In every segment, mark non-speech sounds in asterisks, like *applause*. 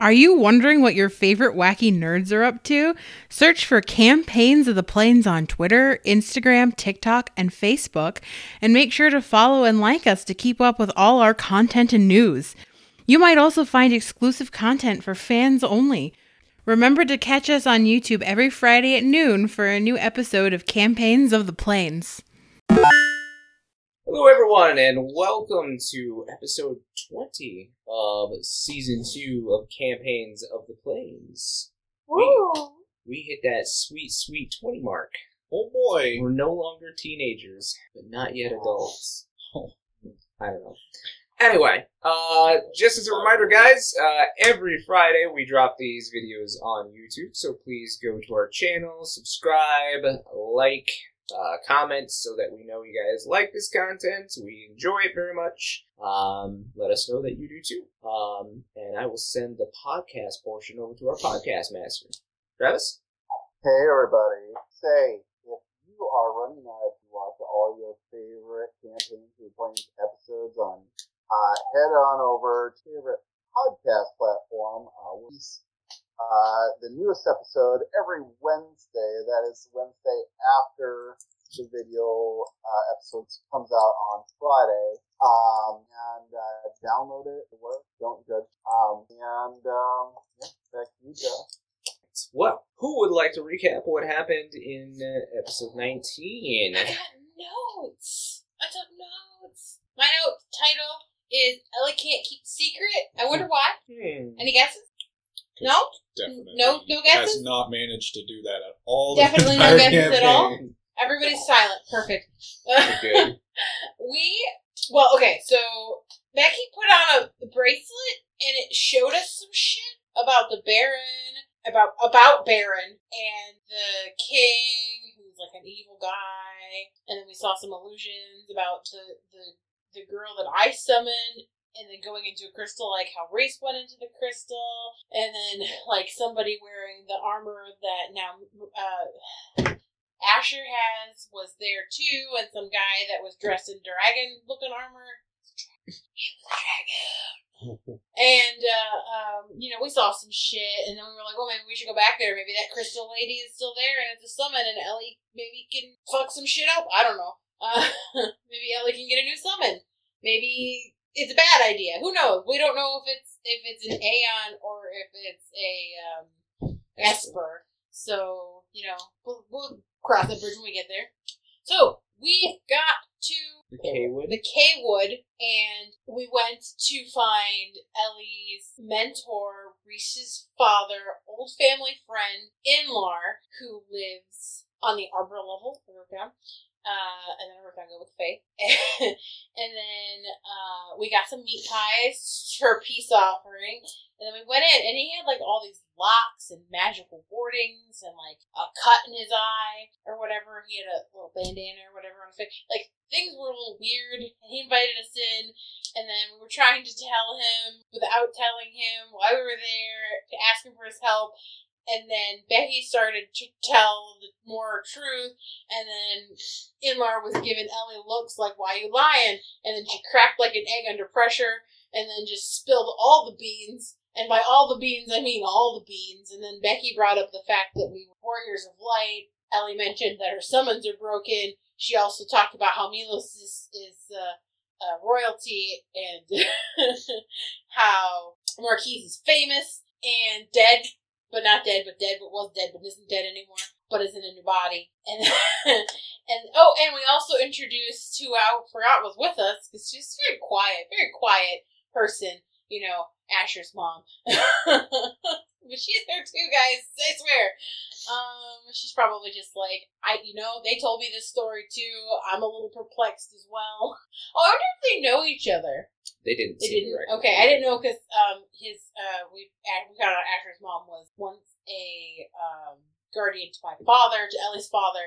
Are you wondering what your favorite wacky nerds are up to? Search for Campaigns of the Plains on Twitter, Instagram, TikTok, and Facebook, and make sure to follow and like us to keep up with all our content and news. You might also find exclusive content for fans only. Remember to catch us on YouTube every Friday at noon for a new episode of Campaigns of the Plains. Hello, everyone, and welcome to episode 20 of season 2 of Campaigns of the Plains. We, we hit that sweet, sweet 20 mark. Oh boy. We're no longer teenagers, but not yet adults. *laughs* I don't know. Anyway, uh, just as a reminder, guys, uh, every Friday we drop these videos on YouTube, so please go to our channel, subscribe, like, uh, comment, so that we know you guys like this content. We enjoy it very much. Um, let us know that you do too. Um, and I will send the podcast portion over to our podcast master. Travis? Hey everybody. Say, if you are running out to watch all your favorite campaigns the Plains episodes on, uh, head on over to your podcast platform. Uh, uh, the newest episode every Wednesday. That is Wednesday after the video uh, episodes comes out on Friday. Um, and uh, download it. It works. Don't judge. Um, and um, yeah, back to you, Jeff. Well, who would like to recap what happened in uh, episode 19? I got notes. I took notes. My note title is Elly can't keep secret. I wonder why. Hmm. Any guesses? No? Definitely. No- no guesses? Has not managed to do that at all. Definitely no guesses at all? Everybody's silent. Perfect. Good. *laughs* we well, okay, so Becky put on a bracelet and it showed us some shit about the Baron, about about Baron and the king, who's like an evil guy, and then we saw some illusions about the the the girl that I summoned. And then going into a crystal, like how Reese went into the crystal, and then *laughs* like somebody wearing the armor that now uh, Asher has was there too, and some guy that was dressed in dragon looking armor. *laughs* and uh, um, you know, we saw some shit, and then we were like, "Well, maybe we should go back there. Maybe that crystal lady is still there, and it's a summon, and Elly maybe can fuck some shit up. I don't know. Uh, *laughs* maybe Elly can get a new summon. Maybe it's a bad idea. Who knows? We don't know if it's if it's an Aeon or if it's a um, Esper. So you know, we'll, we'll cross that bridge when we get there. So we got to The K-Wood? the K Wood, and we went to find Elly's mentor, Reese's father, old family friend, Inlar, who lives on the Arbor level. Down. Uh, and then wrote down go with Faith. *laughs* and then uh, we got some meat pies for peace offering. And then we went in, and he had like all these locks and magical wardings and like a cut in his eye or whatever. He had a little bandana or whatever on his face. Like things were a little weird. And he invited us in, and then we were trying to tell him without telling him why we were there to ask him for his help. And then Becky started to tell more truth, and then Inlar was giving Elly looks like, "Why you lying?" And then she cracked like an egg under pressure, and then just spilled all the beans. And by all the beans, I mean all the beans. And then Becky brought up the fact that we were warriors of light. Elly mentioned that her summons are broken. She also talked about how Milos is, is uh, uh, royalty and *laughs* how Marquise is famous and dead, but not dead, but dead, but was dead, but isn't dead anymore, but is in a new body. And *laughs* and oh, and we also introduced who I forgot was with us because she's very quiet, very quiet person. You know, Asher's mom. *laughs* but she's there too, guys. I swear. Um, she's probably just like I, you know, they told me this story too. I'm a little perplexed as well. *laughs* Oh, I wonder if they know each other. They didn't They didn't. right. Okay, I didn't know because um his uh we we found out Asher's mom was once a um guardian to my father, to Elly's father,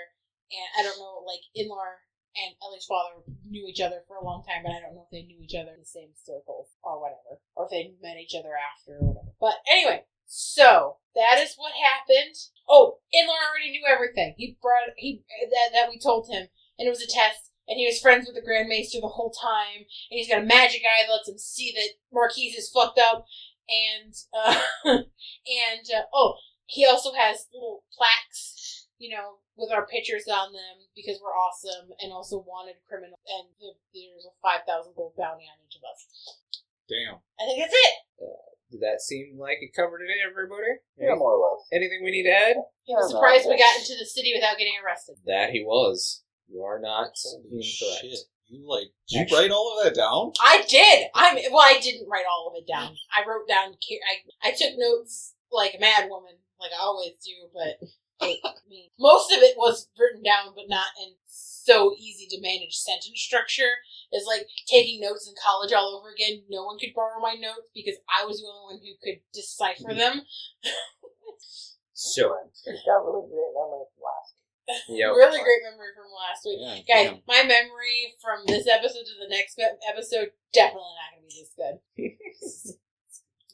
and I don't know like Inlar and Elly's father knew each other for a long time, but I don't know if they knew each other in the same circles or whatever, or if they met each other after or whatever. But anyway, so that is what happened. Oh, Inlar already knew everything. He brought he that that we told him, and it was a test. And he was friends with the Grand Maester the whole time, and he's got a magic eye that lets him see that Marquise is fucked up. and uh, *laughs* and uh, oh, he also has little plaques, you know, with our pictures on them because we're awesome, and also wanted criminal. And there's a five thousand gold bounty on each of us. Damn. I think that's it. Uh, did that seem like it covered it, everybody? Yeah, more or less. Anything we need to add? He was Yeah, surprised we got into the city without getting arrested. That he was. You are not Holy incorrect. shit. You like did you write all of that down? I did. I'm well. I didn't write all of it down. I wrote down. I I took notes like a mad woman, like I always do. But it, I mean, *laughs* most of it was written down, but not in so easy to manage sentence structure. It's like taking notes in college all over again. No one could borrow my notes because I was the only one who could decipher mm-hmm. them. So, uh, *laughs* She's got really great memory from last. yep. Really great memory from last week. Yeah, Guys, damn. my memory from this episode to the next episode definitely not going to be this good. *laughs*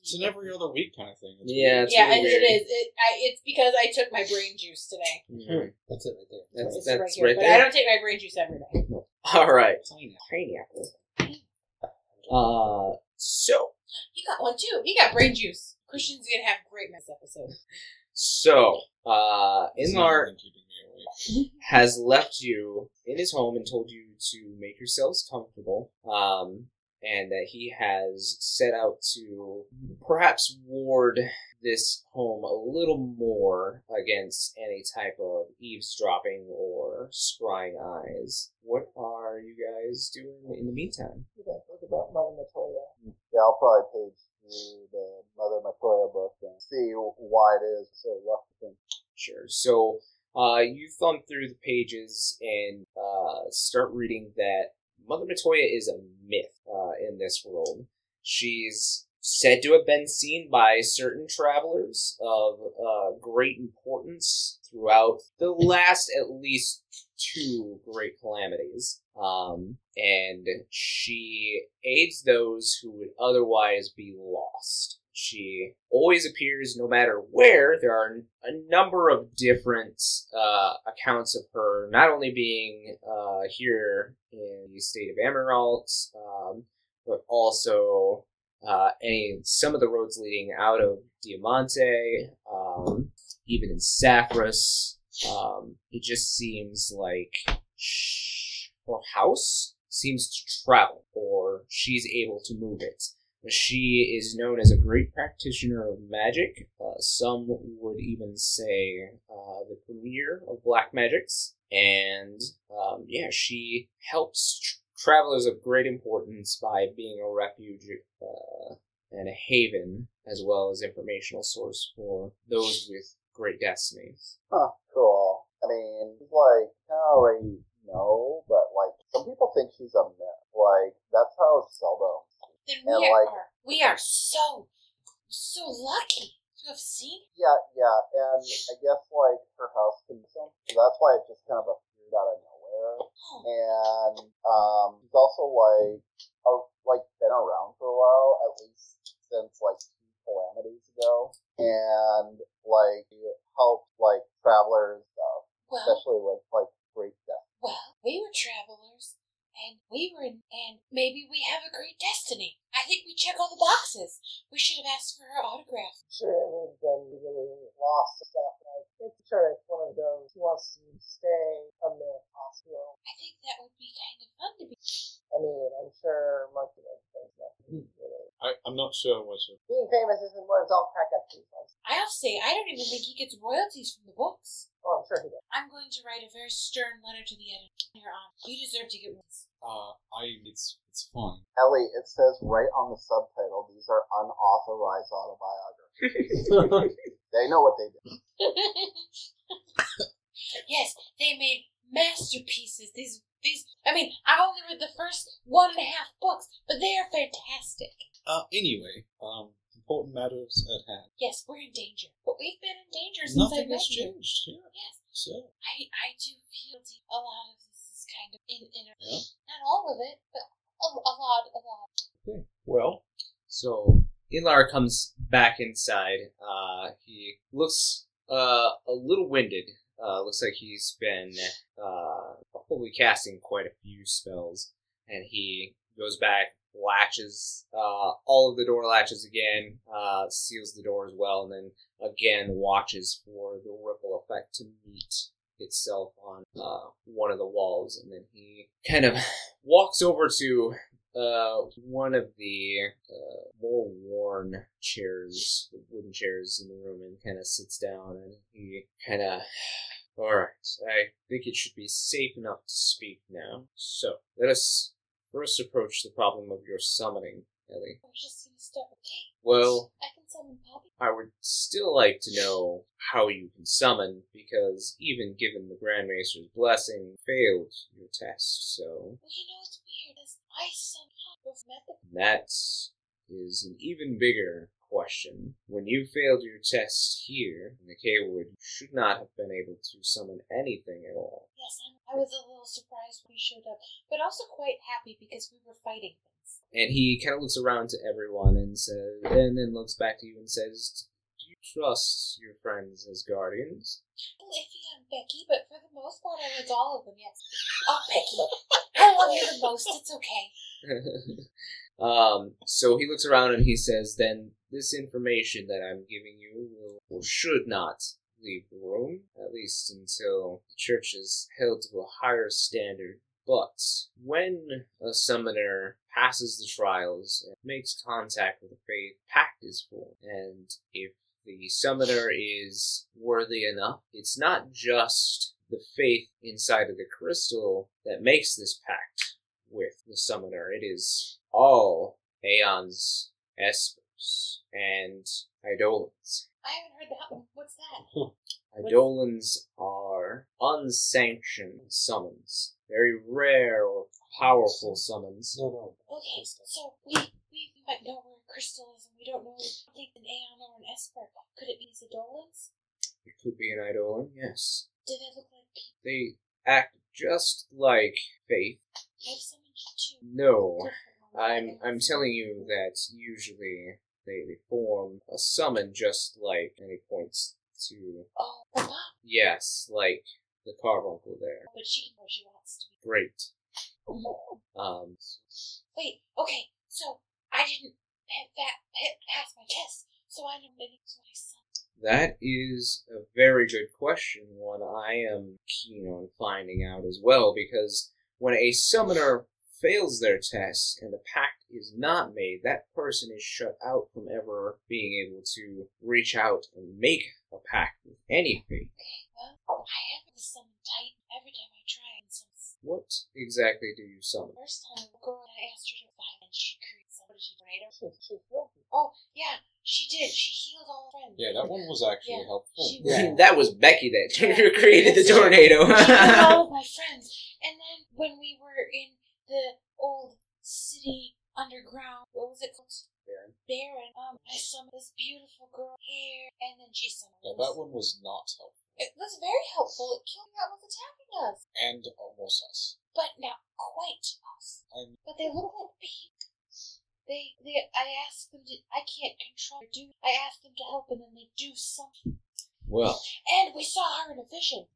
It's an every other week kind of thing. It's Yeah. It's yeah, really it, weird. it is. It, I, it's because I took my brain juice today. Mhm. That's it right there. That's, It's that's here, right but I don't take my brain juice every day. All right. Pineapple. Uh, so, You got one too. You got brain juice. Christian's gonna have a great next episode. so, uh, It's Inlar nothing keeping me awake. has left you in his home and told you to make yourselves comfortable. Um, and that he has set out to perhaps ward this home a little more against any type of eavesdropping or scrying eyes. What are you guys doing in the meantime? You gotta about Mother Matoya. Yeah, I'll probably page through the Mother Matoya book and see why it is so reluctant. Sure. So uh, you thumb through the pages and uh, start reading that Mother Matoya is a myth uh, in this world. She's said to have been seen by certain travelers of uh, great importance throughout the last at least two great calamities. Um, and she aids those who would otherwise be lost. She always appears no matter where. There are a number of different uh, accounts of her not only being uh, here in the state of Emerald, um, but also uh, any some of the roads leading out of Diamante, um, even in Saffras. Um, it just seems like her house seems to travel, or she's able to move it. She is known as a great practitioner of magic. Uh, some would even say uh, the premier of black magics. And um, yeah, she helps tr- travelers of great importance by being a refuge uh, and a haven, as well as informational source for those with great destinies. Huh, cool. I mean, like, I already know, but like, some people think she's a myth. Like, that's how Seldo. Then And, we like- are we are so so lucky to have seen. Yeah, yeah, and I guess like her house can some. So that's why it just kind of appeared out of nowhere. Oh, And um, she's also like, a, like been around for a while, at least since like two calamities ago, and like helped like travelers and stuff, well, especially with like great death. well, we were travelers, and we were, in, and maybe we have a great destiny. I think we check all the boxes. We should have asked for her autograph. Sure it would have been really lost stuff. Like, I'm sure it's one of those who wants to stay a myth hospital. I think that would be kind of fun to be. I mean, I'm sure Monkey Man thinks that. Really. I, I'm not sure what you Being famous isn't what it's all cracked up to. So I'll say I don't even think he gets royalties from the books. oh, I'm sure he does. I'm going to write a very stern letter to the editor. Your Honor, you deserve to get ones. uh I it's it's fun. Elly, it says right on the subtitle, these are unauthorized autobiographies. *laughs* *laughs* they know what they do. *laughs* yes, they made masterpieces. These, these. I mean, I've only read the first one and a half books, but they are fantastic. Uh anyway, um important matters at hand. Yes, we're in danger, but we've been in danger since Nothing I met has you. changed, yeah. Yes, So I, I do feel deep. a lot of this is kind of in, in Yeah. not all of it, but a, a lot, a lot. Okay. Well, so Inlar comes back inside. Uh, he looks uh, a little winded. Uh, looks like he's been uh, probably casting quite a few spells, and he goes back latches uh, all of the door latches again, uh, seals the door as well, and then again watches for the ripple effect to meet itself on uh, one of the walls, and then he kind of *sighs* walks over to uh, one of the uh, more worn chairs, wooden chairs in the room, and kind of sits down, and he kind of. *sighs* Alright, I think it should be safe enough to speak now. So, let us first approach the problem of your summoning, Elly. I was just gonna start. Okay. Well, I can summon Poppy. I would still like to know how you can summon, because even given the Grand Master's blessing, failed your test, so Well, you know what's weird is I summon Poppy method. that is an even bigger question. When you failed your test here in the K-Wood, you should not have been able to summon anything at all. Yes, I'm, was a little surprised when he showed up, but also quite happy because we were fighting things. And he kind of looks around to everyone and says, and then looks back to you and says, "Do you trust your friends as guardians?" little iffy on Becky, but for the most part, I was all of them, yes. Oh, Becky, I love you the most. It's okay. *laughs* um, so he looks around and he says, "Then this information that I'm giving you will, will should not leave the room, at least until the church is held to a higher standard." But when a summoner passes the trials and makes contact with the fayth, pact is formed. And if the summoner is worthy enough, it's not just the fayth inside of the crystal that makes this pact with the summoner. It is all Aeons, Espers, and Eidolons. I haven't heard that one. What's that? *laughs* Eidolons are unsanctioned summons, very rare or powerful summons. No, no. Okay, so we we might know where crystal is, and we don't know. I think an Aeon or an Esper. Could it be Zidolans? It could be an Eidolon, yes. Do they look like people? They act just like Fayth. I've summoned two. No, I'm. I'm telling you that usually they, they form a summon just like and he points to Oh, yes, like the carbuncle there. But she can know she wants to be. Great. *laughs* Um Wait, okay, so I didn't pa- fa- pa- pass my test, so I know that it's my son. that is a very good question, one I am keen on finding out as well, because when a summoner fails their test and the pact is not made, that person is shut out from ever being able to reach out and make a pact with any fate. Okay, well, I have the summon Titan every time I try and some. What exactly do you summon? First time, a girl, I asked her to fight, and she created some. What did she tornado? She, she healed me. Oh, yeah, she did. She healed all her friends. Yeah, that one was actually Yeah, helpful. she Yeah. that was Becky that *laughs* created the tornado. She healed all of *laughs* my friends. And then when we were in the old city underground, what was it called? Baron. Baron. Um, I summoned this beautiful girl here, and then she summoned Yeah, that one was not helpful. It was very helpful. It killed out what was attacking us, And almost us. but not quite us. I'm But they look like people. They, they. I asked them to. I can't control. or Do I asked them to help, and then they do something. well, And we saw her in a vision.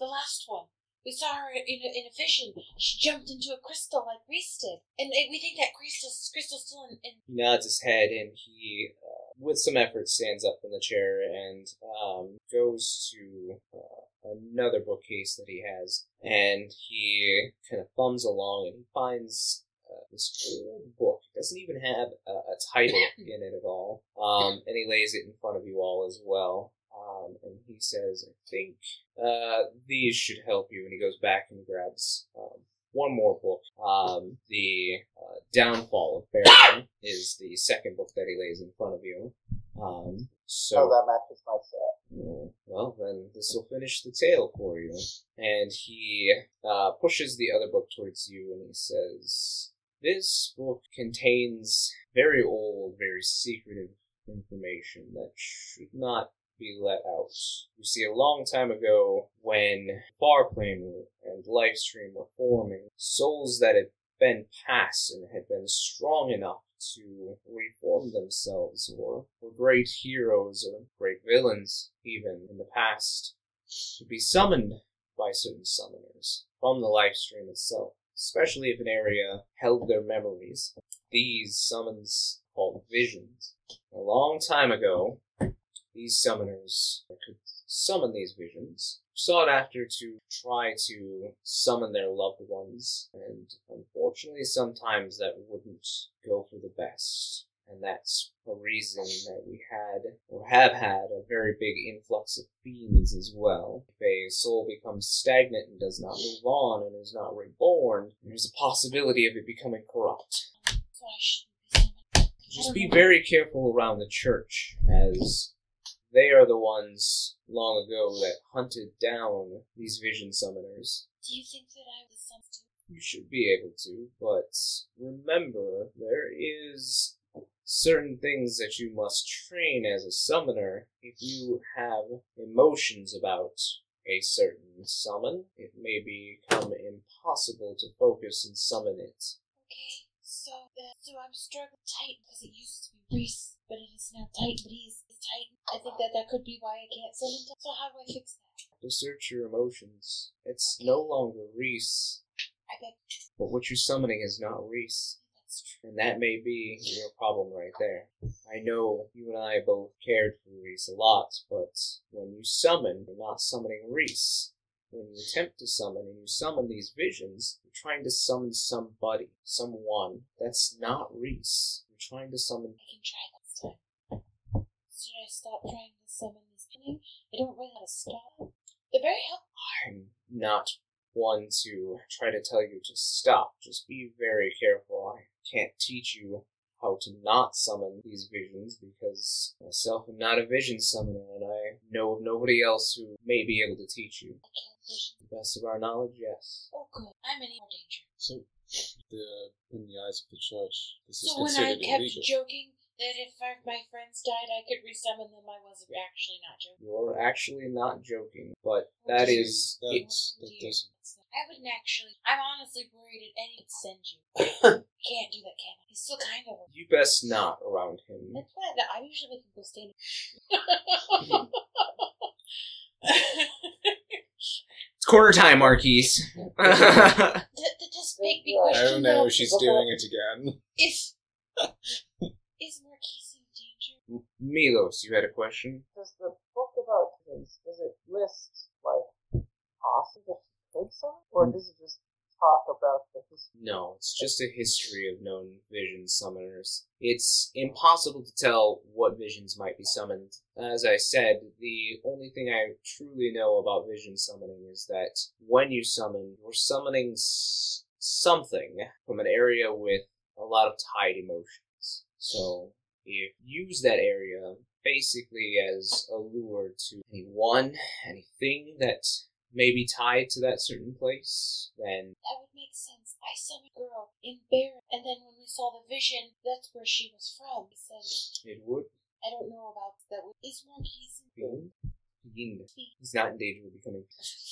The last one. We saw her in a, in a vision. She jumped into a crystal like Reese did. And we think that crystal's, crystal's still in, in. he nods his head and he, uh, with some effort, stands up from the chair and um, goes to uh, another bookcase that he has. And he kind of thumbs along and he finds uh, this old book. It doesn't even have a, a title *laughs* in it at all. Um, and he lays it in front of you all as well. Um, and he says, I think uh, these should help you. And he goes back and grabs um, one more book. Um, the uh, Downfall of Baron is the second book that he lays in front of you. Um, so, Oh, that matches my set. Oh, well, then this will finish the tale for you. And he uh, pushes the other book towards you and he says, This book contains very old, very secretive information that should not be let out. You see, a long time ago, when Farplane and Lifestream were forming, souls that had been past and had been strong enough to reform themselves or were great heroes or great villains even in the past could be summoned by certain summoners from the life stream itself. especially if an area held their memories. These summons called visions. A long time ago, these summoners that could summon these visions sought after to try to summon their loved ones, and unfortunately, sometimes that wouldn't go for the best. And that's a reason that we had, or have had, a very big influx of fiends as well. If a soul becomes stagnant and does not move on and is not reborn, there's a possibility of it becoming corrupt. So I shouldn't be summoned. Just be very careful around the church, as they are the ones long ago that hunted down these vision summoners. Do you think that I was summoned? You should be able to, but remember, there is certain things that you must train as a summoner. If you have emotions about a certain summon, it may become impossible to focus and summon it. Okay, so uh, so I'm struggling tight because it used to be Reese, but it is now tight. But he's tight. I think that that could be why I can't summon. Tight. So how do I fix that? To search your emotions, it's no longer Reese, I bet but what you're summoning is not Reese. that's true. And that may be your problem right there. I know you and I both cared for Reese a lot, but when you summon, you're not summoning Reese. When you attempt to summon and you summon these visions, you're trying to summon somebody, someone. That's not Reese. You're trying to summon. I can try time. Should I stop trying to summon this thing? I don't really know how to stop. They're very helpful. I'm not one to try to tell you to stop. Just be very careful. I can't teach you how to not summon these visions because myself am not a vision summoner and I know of nobody else who may be able to teach you. I can't vision. To the best of our knowledge, yes. Oh, good. I'm in more danger. So, the in the eyes of the church, this is So when I considered kept illegal. joking that if my friends died, I could resummon them, I was actually not joking. You're actually not joking, but that is That- it. that Dear. doesn't- I wouldn't actually. I'm honestly worried at any would send *coughs* you. Can't do that, can I? He's still kind of. You best not around him. That's why I usually make people stand. It's quarter time, Marquise. *laughs* *laughs* That, that just make me question. I don't know. though, She's doing it again. Is is Marquise in danger? Milos, you had a question? Does the book about twins, does it list, like, awesome that she could summon? Or mm. does it just talk about the history? No, it's just a history of known vision summoners. It's impossible to tell what visions might be summoned. As I said, the only thing I truly know about vision summoning is that when you summon, you're summoning something from an area with a lot of tied emotions. So, if you use that area basically as a lure to anyone, anything that may be tied to that certain place, then That would make sense. I saw a girl in Baron, and then when we saw the vision, that's where she was from. He said, it would I don't know about that. Is Marquise in He's not in danger of becoming.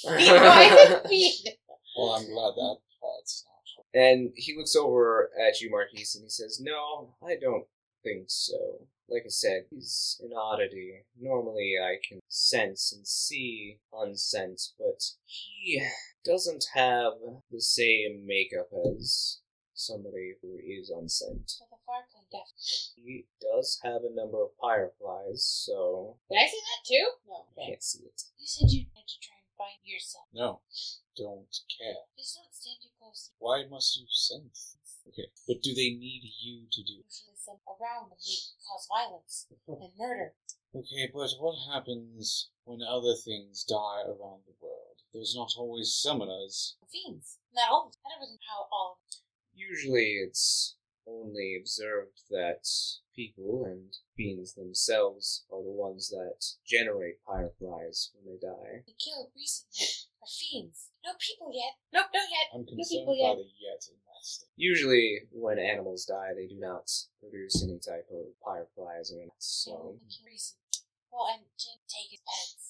Fiend. *laughs* *laughs* well, I'm glad that part's not. and he looks over at you, Marquise, and he says, No, I don't think so. Like I said, he's an oddity. Normally I can sense and see unsense, but he doesn't have the same makeup as somebody who is unsent. So the far plane definitely. He does have a number of fireflies, so Did I see that too? No. I Okay. can't see it. You said you had to try and find yourself. No, don't care. Just don't stand too close. Why must you sense? Okay, but do they need you to do? Usually some around and we cause violence *laughs* and murder. Okay, but what happens when other things die around the world? There's not always summoners. Fiends. Not all. I don't really know how all. Usually it's only observed that people and fiends themselves are the ones that generate fireflies when they die. We killed recently are fiends. No people yet. Nope, not yet. I'm No concerned people by yet. the yet in that state. Usually when animals die, they do not produce any type of fireflies or anything. So, killed recent. Well, and didn't take his pets.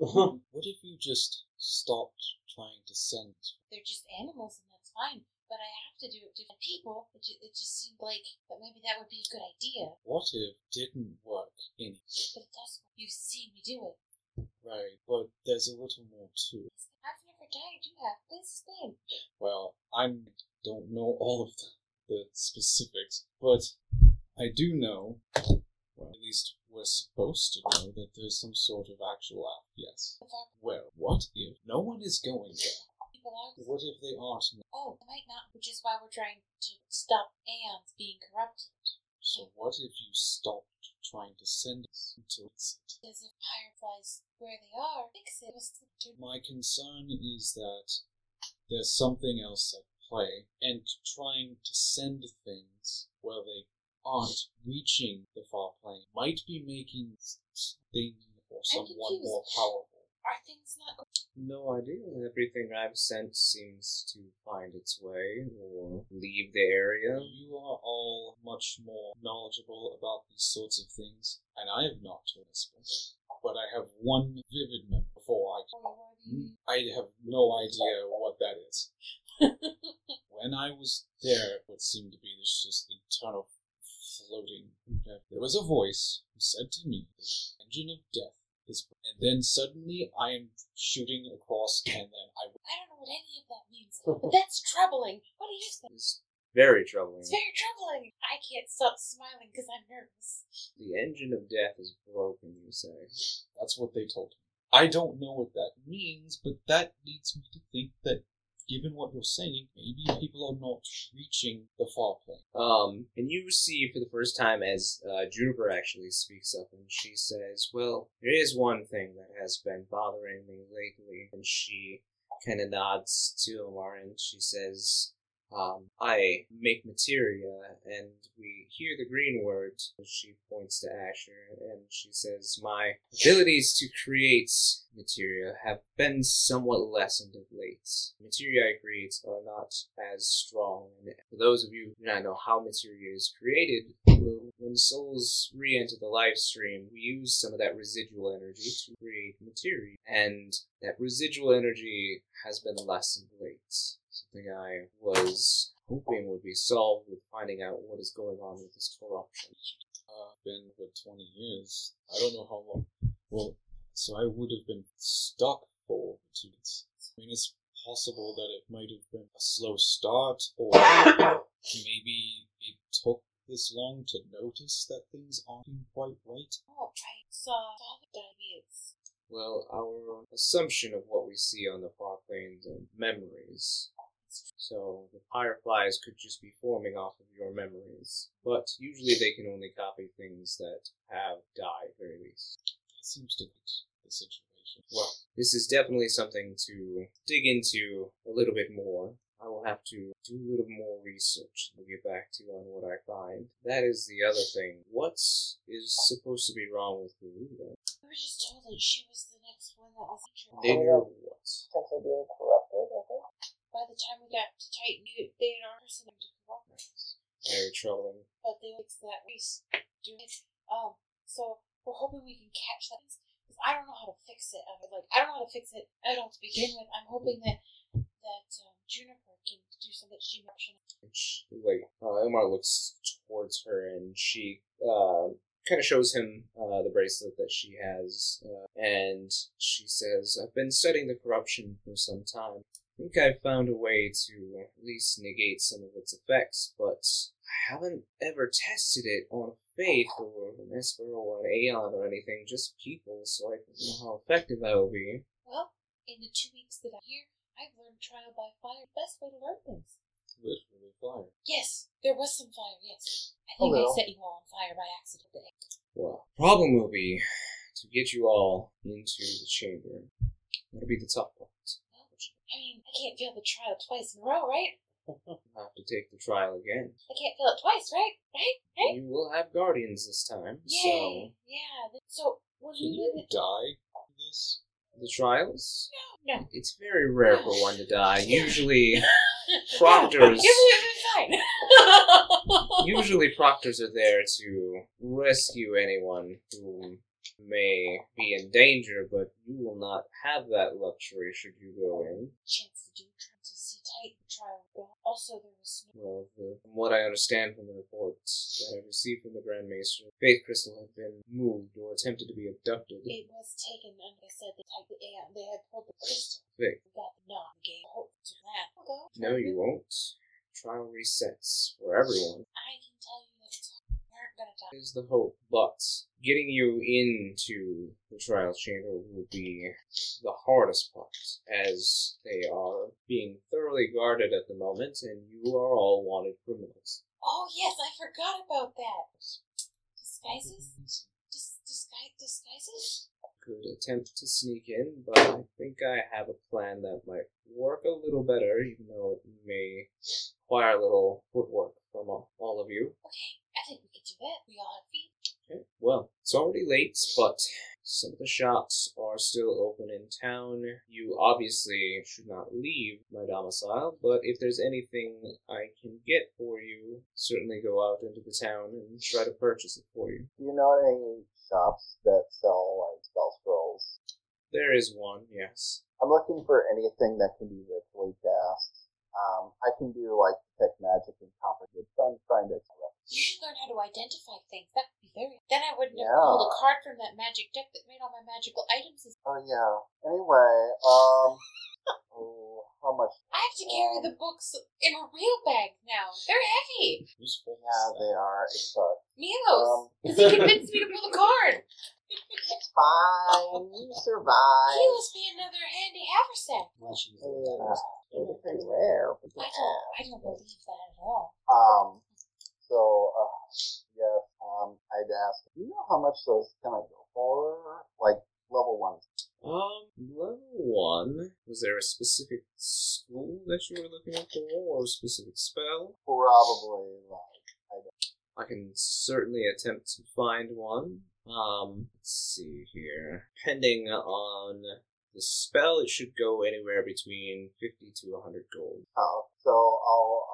*laughs* What if you just stopped trying to sense? They're just animals, and that's fine. But I have to do it to people. It just, it just seemed like that maybe that would be a good idea. What if didn't work in But it does. You've seen me do it. right? But there's a little more to it. I've never die do you have? Please explain. Well, I don't know all of the, the specifics, but I do know, well, at least we're supposed to know that there's some sort of actual act. Yes. Well, what if no one is going there? People are. What if they aren't? Oh, they might not, which is why we're trying to stop Aeons being corrupted. So what if you stopped trying to send us to fix it? Because if Fireflies where they are, fix it. My concern is that there's something else at play, and trying to send things where they aren't reaching the far plane might be making thing or someone more powerful. Are things not? No idea. Everything I've sent seems to find its way or leave the area. You are all much more knowledgeable about these sorts of things, and I have not to whisper. But I have one vivid memory before I Or? Hmm? I have no idea what that is. *laughs* when I was there, what seemed to be this just eternal floating. There was a voice who said to me, "The engine of death is." And then suddenly I am shooting across, and then I. I don't know what any of that means, *laughs* but that's troubling. What do you think? It's very troubling. It's very troubling. I can't stop smiling because I'm nervous. The engine of death is broken, you say. That's what they told me. I don't know what that means, but that leads me to think that, given what you're saying, maybe people are not reaching the far plane. Um, and you see for the first time as uh, Juniper actually speaks up, and she says, "Well, there is one thing that has been bothering me lately." And she kind of nods to Omar, and she says, um, "I make materia, and we hear the green word." She points to Asher, and she says, "My abilities to create materia have been somewhat lessened of late. Materia I create are not as strong. And for those of you who do not know how materia is created, when souls re-enter the life stream, we use some of that residual energy to create materia, and that residual energy has been lessened late. Something I was hoping would be solved with finding out what is going on with this corruption. uh, been for 20 years. I don't know how long. Well, so I would have been stuck for two days. I mean, it's possible that it might have been a slow start, or *coughs* maybe it took this long to notice that things aren't quite right. Oh, I saw all the diabetes. Well, our assumption of what we see on the far planes are memories. So the fireflies could just be forming off of your memories. But usually they can only copy things that have died, at very least. It seems to fit the situation. Well, this is definitely something to dig into a little bit more. I will have to do a little more research and get back to you on what I find. That is the other thing. What is supposed to be wrong with Garuda? We were just told that she was the next one that was injured. Did you what? By the time we got to Titan, they had our person to corrupt us. Very troubling. But they fixed that race. Do it. Um, so we're hoping we can catch that. Because I don't know how to fix it. I mean, like, I don't know how to fix it at all to begin with. I'm hoping that that um, Juniper can do something that she mentioned. She, like uh, Omar looks towards her and she uh, kind of shows him uh, the bracelet that she has, uh, and she says, "I've been studying the corruption for some time. I think I've found a way to at least negate some of its effects, but I haven't ever tested it on Fayth or an Esper or an Aeon or anything, just people, so I don't know how effective that will be." Well, in the two weeks that I'm here, I've learned trial by fire. the Best way to learn things. Literally fire. Yes, there was some fire. Yes, I oh, think I set you all on fire by accident today. Well, problem will be to get you all into the chamber. That'll be the tough part. I mean, I can't fail the trial twice in a row, right? I'll *laughs* have to take the trial again. I can't fail it twice, right? Right? Right? You will have guardians this time, Yay! Yeah. So when Can we you die in this? the trials. no, no. It's very rare for one to die. *laughs* Usually, *laughs* proctors. Fine. usually proctors are there to rescue anyone who may be in danger, but you will not have that luxury should you go in. Chance to do trying to see Titan trial. But also, there was no. Well, the, from what I understand from the reports that I received from the Grand Master, Fayth Crystal had been moved or attempted to be abducted. It was taken, and they said the Titan. Yeah, they had pulled the crystal. Faith. We got the knot. No, you won't. Trial resets for everyone. I can tell you that it's we aren't gonna die. Is the hope, but getting you into the trial chamber will be the hardest part, as they are being thoroughly guarded at the moment, and you are all wanted criminals. Oh yes, I forgot about that. Disguises? Dis- disguise disguises? Could attempt to sneak in, but I think I have a plan that might work a little better, even though it may require a little footwork from all all of you. Okay, I think we could do that. We all have feet. Okay. Well, it's already late, but some of the shops are still open in town. You obviously should not leave my domicile, but if there's anything I can get for you, certainly go out into the town and try to purchase it for you. Do you know any shops that sell like spell scrolls? There is one, yes. I'm looking for anything that can be ritually cast. Um, I can do like detect magic and comprehend. So I'm trying to. You should learn how to identify things. That would be very. Then I wouldn't have pulled a card from that magic deck that made all my magical items. Oh yeah. Anyway, um, *laughs* oh, how much? I have to carry the books in a real bag now. They're heavy. Useful. Yeah, they are. It sucks. Milos, Um, because he convinced me to pull the *laughs* card. it's fine. You He survived. must be another handy haversack. Uh, it's pretty rare. but I don't. I don't believe that at all. Um, so, uh, yes, um, I'd ask, do you know how much those kind of go for? Like, level one. Um, level one. Was there a specific school that you were looking for, or a specific spell? Probably, like, I don't I can certainly attempt to find one. Um, let's see here. Depending on the spell, it should go anywhere between 50 to 100 gold. know. So, I'll,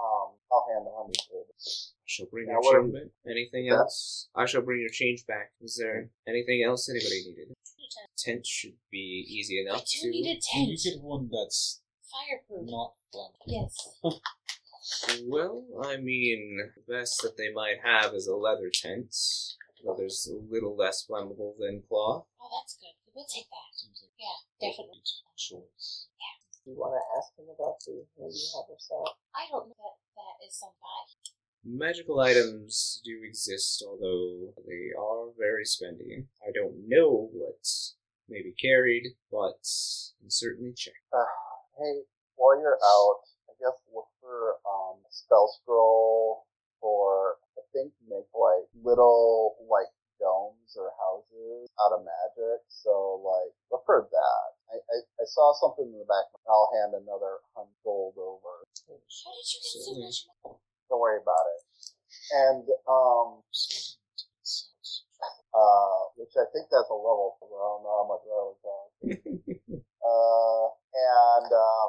I'll hand a hundred gold. I shall bring Now, your what are- change back. Anything Yeah. else? I shall bring your change back. Is there hmm. anything else anybody needed? Tent should be easy I enough do to. need a Can *laughs* you tent. get one that's Fireproof. not flammable? Yes. *laughs* Well, I mean, the best that they might have is a leather tent. Leather's a little less flammable than cloth. Oh, that's good. We'll take that. Seems like Yeah, a definitely. good choice. Do you want to ask him about the maybe haversack? I don't know that that is some buy. Magical items do exist, although they are very spendy. I don't know what may be carried, but can certainly check. Uh, hey, while you're out, I guess look for, um, a spell scroll for, I think, make, like, little, like, domes or houses out of magic. So, like, look for that. I, I, I saw something in the back. I'll hand another hundred gold over. How did you get so much money? Don't worry about it. And, um, uh, which I think that's a level for, I don't know how much that would *laughs* cost. Uh, and, um,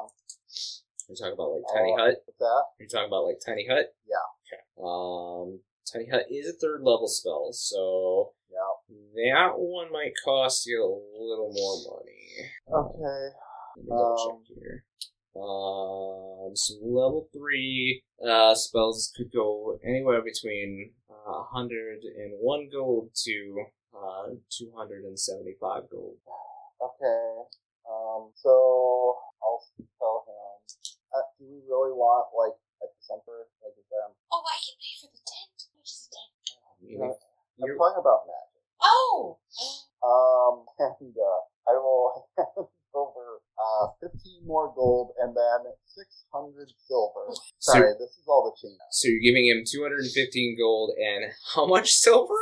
You're talking about like Tiny Oh. Hut? what's that? You're talking about like Tiny Hut? Yeah. Okay. Um, Tiny Hut is a third level spell, so Yeah. that one might cost you a little more money. Okay. Let me double check here. Um, so level three uh, spells could go anywhere between uh, 101 gold to uh, 275 gold. Okay. Um, so I'll tell him. Uh, do we really want like a December like a them? Oh, I can pay for the tent. How much is a tent? You No, know, I'm you're- talking about magic. Oh! Um, and uh, I will hand over uh 15 more gold and then 600 silver. So- Sorry, this is all the change. So you're giving him 215 gold and how much silver?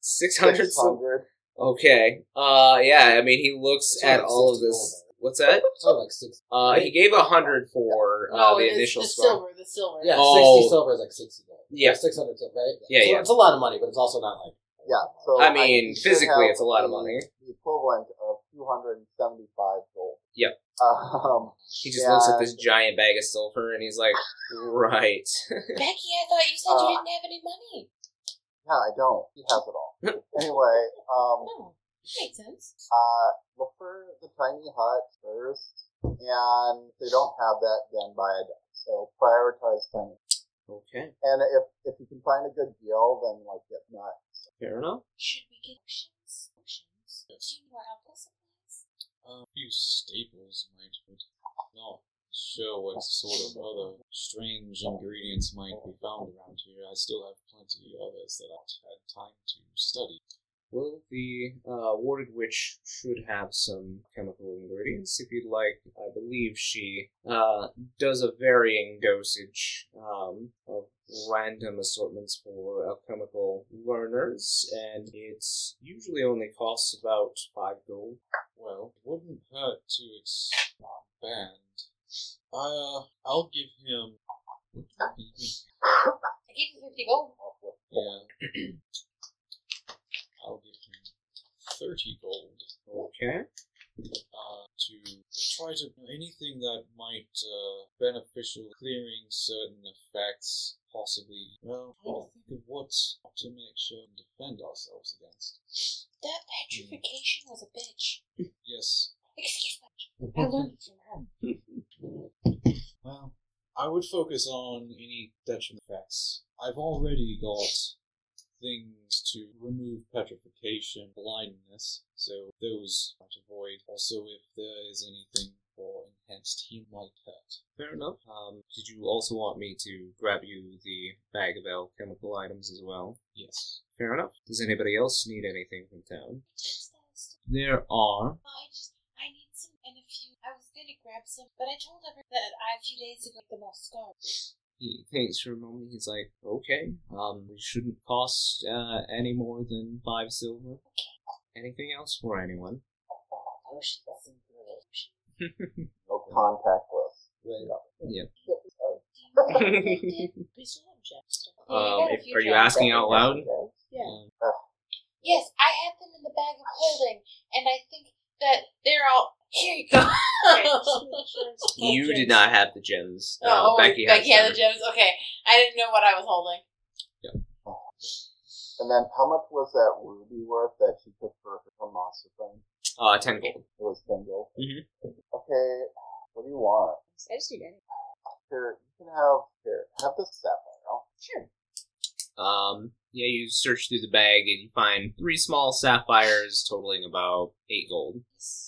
600 silver. 600. Okay. Uh, yeah. I mean, he looks It's at like all of this. gold, What's that? It's only like six. Uh, he gave a hundred for uh, no, the initial the silver, the silver. Yeah, Oh. 60 silver is like 60 gold. Yeah. 600 silver, right? Yeah, so yeah. It's a lot of money, but it's also not like. Yeah. So I mean, should physically, it's a lot of money. The equivalent of 275 gold. Yep. Um. He just looks at this giant bag of silver and he's like, right. *laughs* Becky, I thought you said you Uh, didn't have any money. Yeah, I don't. He has it all. *laughs* anyway, um, No, makes sense. uh, look for the tiny hut first, and if they don't have that, then buy a dog. So prioritize tiny. okay, And if if you can find a good deal, then like get not. fair enough. Should we get potions? Potions? Do you know where alcohol supplies? A few staples might, but not sure what sort of other strange ingredients might be found around here. I still have plenty of others that I've had time to study. Well, the uh, warded witch should have some chemical ingredients if you'd like. I believe she uh, does a varying dosage um, of random assortments for alchemical learners, and it usually only costs about five gold. Well, it wouldn't hurt to expand. I, uh, I'll give him. What do you give me? I gave you 50 gold. Yeah. I'll give him 30 gold Okay. Uh, to try to do anything that might uh, beneficial clearing certain effects, possibly. Well, try to think of what to make sure and defend ourselves against. That petrification was a bitch. Yes. Excuse me. I learned it from her. Well, I would focus on any detriment effects. I've already got things to remove petrification, blindness, so those I might avoid. Also, if there is anything for enhanced heal might hurt. Fair enough. Um, did you also want me to grab you the bag of alchemical items as well? Yes. Fair enough. Does anybody else need anything from town? There are. I just, I need some and a few. I was gonna grab some, but I told everyone that I a few days ago the most scars. He thinks for a moment. He's like, "Okay, um, it shouldn't cost uh, any more than five silver. Anything else for anyone?" Potions and potions. No contact list. *laughs* Yep. *laughs* Do you *laughs* we still have gems? Yeah, Um, if, are you asking out loud? Yeah. Yes, I have them in the bag of holding, and I think that they're all. Here you go. *laughs* You did not have the gems. Uh, Oh, Becky, Becky, has had the gems. Okay, I didn't know what I was holding. Yeah. And then how much was that ruby worth that she took for her monster friend? Uh, ten gold. It was ten gold. Mhm. Okay, what do you want? I just need any. Here, you can have here, have this sapphire. Sure. Um, yeah, you search through the bag and you find three small sapphires totaling about eight gold. Since while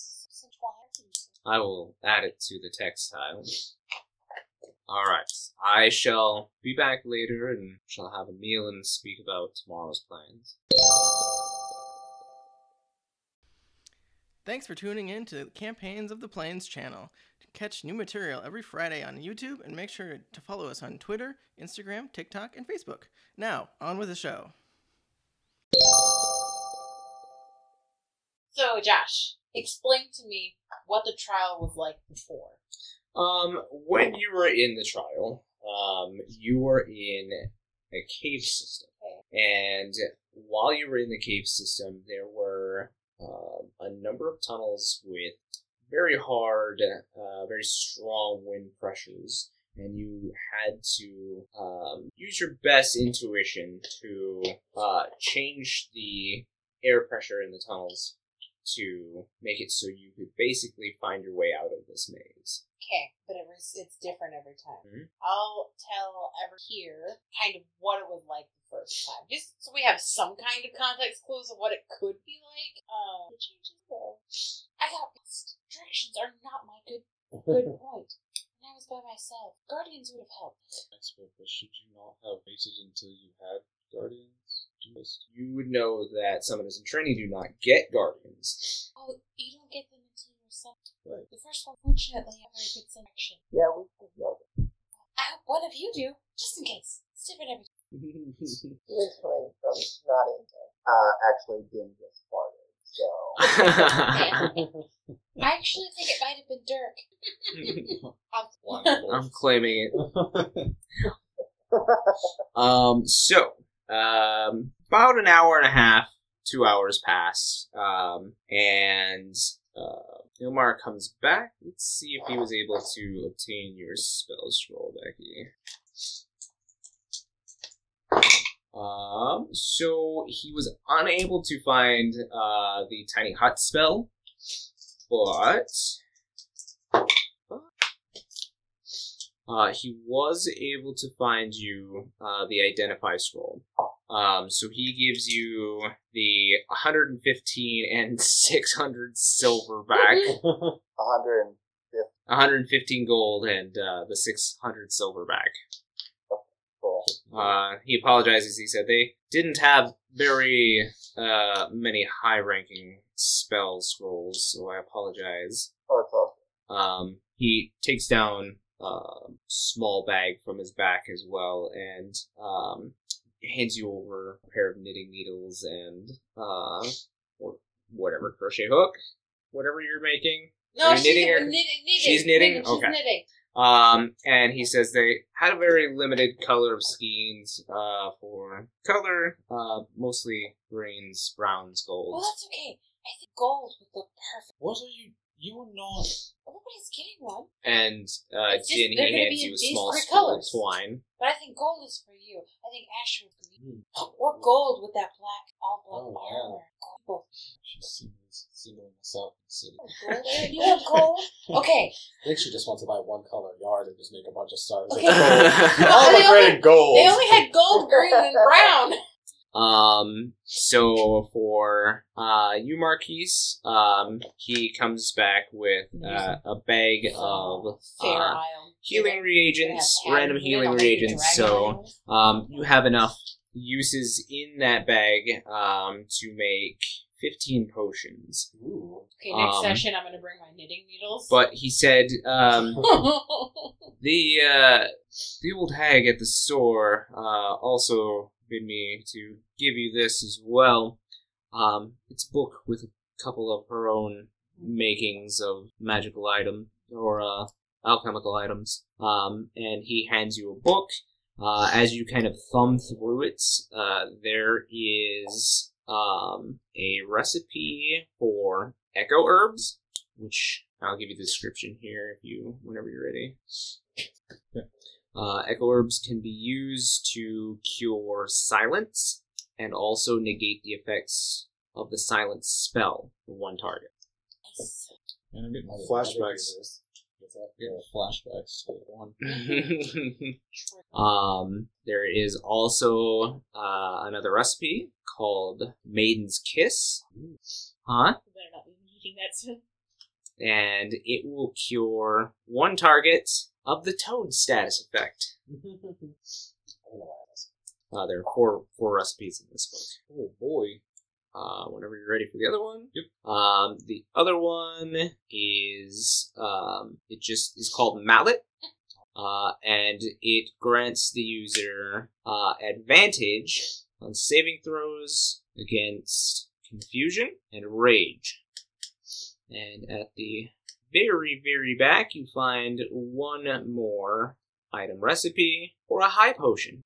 I will add it to the textile. Alright, I shall be back later and shall have a meal and speak about tomorrow's plans. Thanks for tuning in to Campaigns of the Plains channel. Catch new material every Friday on YouTube and make sure to follow us on Twitter, Instagram, TikTok, and Facebook. Now, on with the show. So, Josh, explain to me what the trial was like before. Um, when you were in the trial, um, you were in a cave system. And while you were in the cave system, there were um, a number of tunnels with very hard, uh, very strong wind pressures, and you had to um, use your best intuition to uh, change the air pressure in the tunnels to make it so you could basically find your way out of this maze. Okay, but it was it's different every time. Mhm. I'll tell ever here kind of what it was like the first time, just so we have some kind of context clues of what it could be like. Um, the changes though. I got lost. Directions are not my good good *laughs* point. And I was by myself. Guardians would have helped. expert, but should you not have waited until you had guardians? Just You would know that summoners in training do not get guardians. Oh, you don't get them until you're some. Right. The first one, fortunately, had very good selection. Yeah, we should know that. I hope one of you do, just in case. It's different every Listening *laughs* from not into. Uh, actually, Dim just farted, so. *laughs* I actually think it might have been Dirk. *laughs* I'm- I'm claiming it. Um, so, um, about an hour and a half, two hours pass, um, and uh, Ilmar comes back. Let's see if he was able to obtain your spell scroll, Becky. Um, so he was unable to find uh, the tiny hut spell, but uh, he was able to find you uh, the identify scroll. Um, so he gives you the 115 and 600 silver *laughs* back. 150. *laughs* 115 gold and uh, the 600 silver back. Cool. Uh, he apologizes. He said they didn't have very uh, many high-ranking spell scrolls, so I apologize. Oh, that's awesome. Um, he takes down a small bag from his back as well and um, hands you over a pair of knitting needles and uh, or whatever crochet hook, whatever you're making. No, you she's knitting knitting, or- knitting. She's knitting? She's Okay. knitting. Um, and he says they had a very limited color of schemes uh, for color, uh, mostly greens, browns, Well, that's okay. I think gold would look perfect. What are you? You are not. Everybody's getting one, And uh, It's just- Jin, they're he gonna hands be you in a these small three spool of colors. twine. but I think gold is for you. I think Asher would green or gold with that black, all black Oh, yeah. armor. Gold. She's singles, singling herself in the city. Gold. *laughs* You have gold. Okay. I think she just wants to buy one color yard and just make a bunch of stars. Okay. It's *laughs* gold. All they the only- gold. They only had gold, green, and brown. *laughs* Um, so for uh, you, Marquise, um, he comes back with uh, a bag of uh, healing reagents, random healing reagents. So um, you have enough uses in that bag um, to make 15 potions. Ooh. Okay, next um, session I'm gonna bring my knitting needles. But he said um, *laughs* the uh, the old hag at the store uh, also bid me to give you this as well. Um, it's a book with a couple of her own makings of magical item or uh, alchemical items. Um, and he hands you a book. Uh, as you kind of thumb through it, uh, there is um, a recipe for echo herbs, which I'll give you the description here if you, whenever you're ready. Uh, echo herbs can be used to cure silence and also negate the effects of the silence spell for one target. Nice. And I'm getting flashbacks. other users. What's that? Getting flashbacks to *laughs* one. um, there is also uh, another recipe called Maiden's Kiss. Huh? You better not be eating that soon. And it will cure one target of the toad status effect. I don't know why I asked. Uh, there are four four recipes in this book. Oh boy. Uh, whenever you're ready for the other one. Yep. Um, the other one is um, it just is called Mallet, uh, and it grants the user uh, advantage on saving throws against confusion and rage. And at the very very back, you find one more item recipe for a high potion.